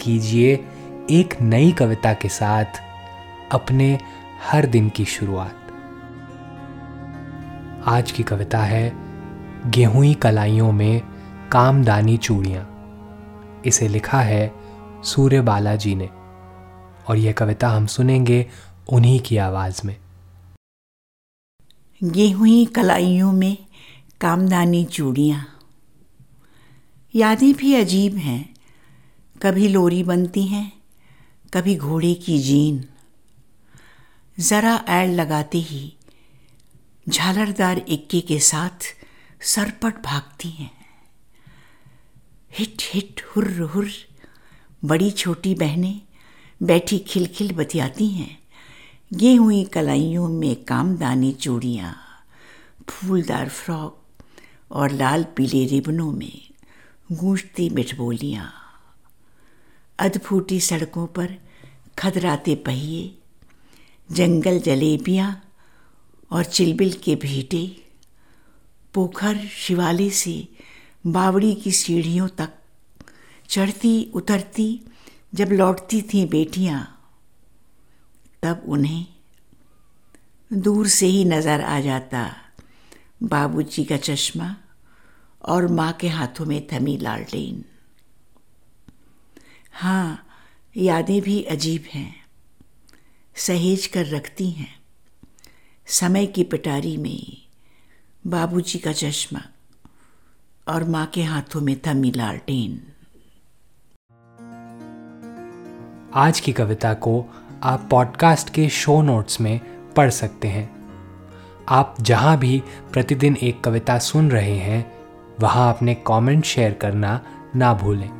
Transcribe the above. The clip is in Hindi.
कीजिए एक नई कविता के साथ अपने हर दिन की शुरुआत। आज की कविता है, गेहूँ कलाइयों में कामदानी चूड़ियाँ। इसे लिखा है सूर्य बालाजी ने, और यह कविता हम सुनेंगे उन्हीं की आवाज़ में। गेहूँ कलाइयों में कामदानी चूड़ियाँ। यादें भी अजीब हैं कभी लोरी बनती हैं, कभी घोड़े की जीन। ज़रा ऐड लगाते ही झालरदार इक्के के साथ सरपट भागती हैं। हिट हिट हुर्र हुर्र बड़ी छोटी बहनें बैठी खिलखिल बतियाती हैं। ये हुई कलाइयों में कामदानी चूड़ियाँ, फूलदार फ्रॉक और लाल पीले रिबनों में गूंजती मिठबोलियाँ। अधफूटी सड़कों पर खदराते पहिए, जंगल जलेबियाँ और चिलबिल के भीटे, पोखर शिवाले से बावड़ी की सीढ़ियों तक चढ़ती उतरती जब लौटती थीं बेटियाँ, तब उन्हें दूर से ही नज़र आ जाता बाबूजी का चश्मा और माँ के हाथों में थमी लालटेन। हाँ यादें भी अजीब हैं। सहेज कर रखती हैं। समय की पिटारी में बाबूजी का चश्मा और माँ के हाथों में थमी लालटेन। आज की कविता को आप पॉडकास्ट के शो नोट्स में पढ़ सकते हैं। आप जहाँ भी प्रतिदिन एक कविता सुन रहे हैं, वहाँ अपने कमेंट शेयर करना ना भूलें।